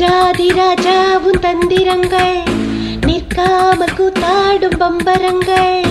ராஜாதி ராஜாவும் தந்திரங்கள் நிற்காமல் கூத்தாடும் பம்பரங்கள்.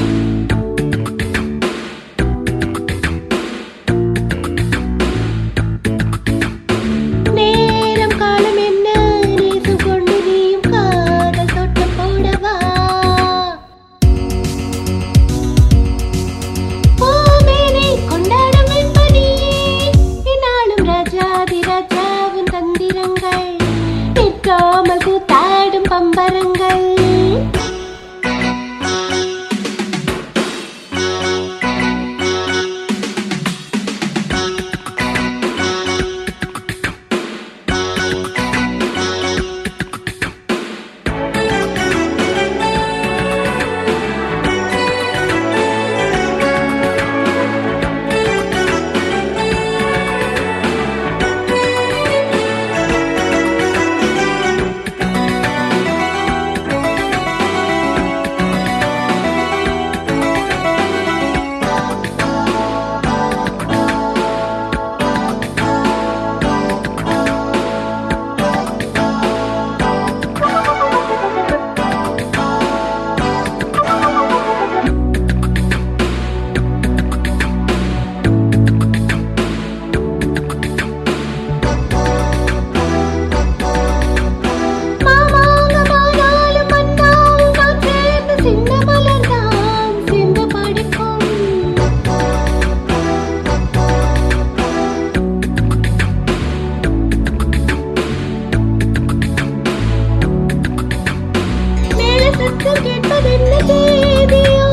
முகம் கேட்பதென்ன கேதியோ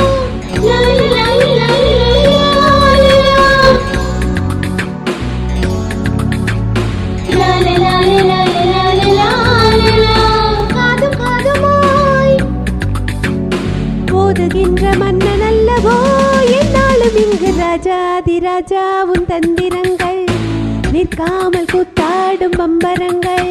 தந்திரங்கள் நிற்காமல் கூத்தாடும் பம்பரங்கள்